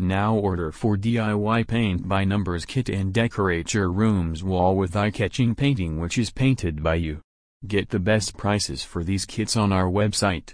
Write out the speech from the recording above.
Now order for DIY paint by numbers kit and decorate your room's wall with eye-catching painting which is painted by you. Get the best prices for these kits on our website.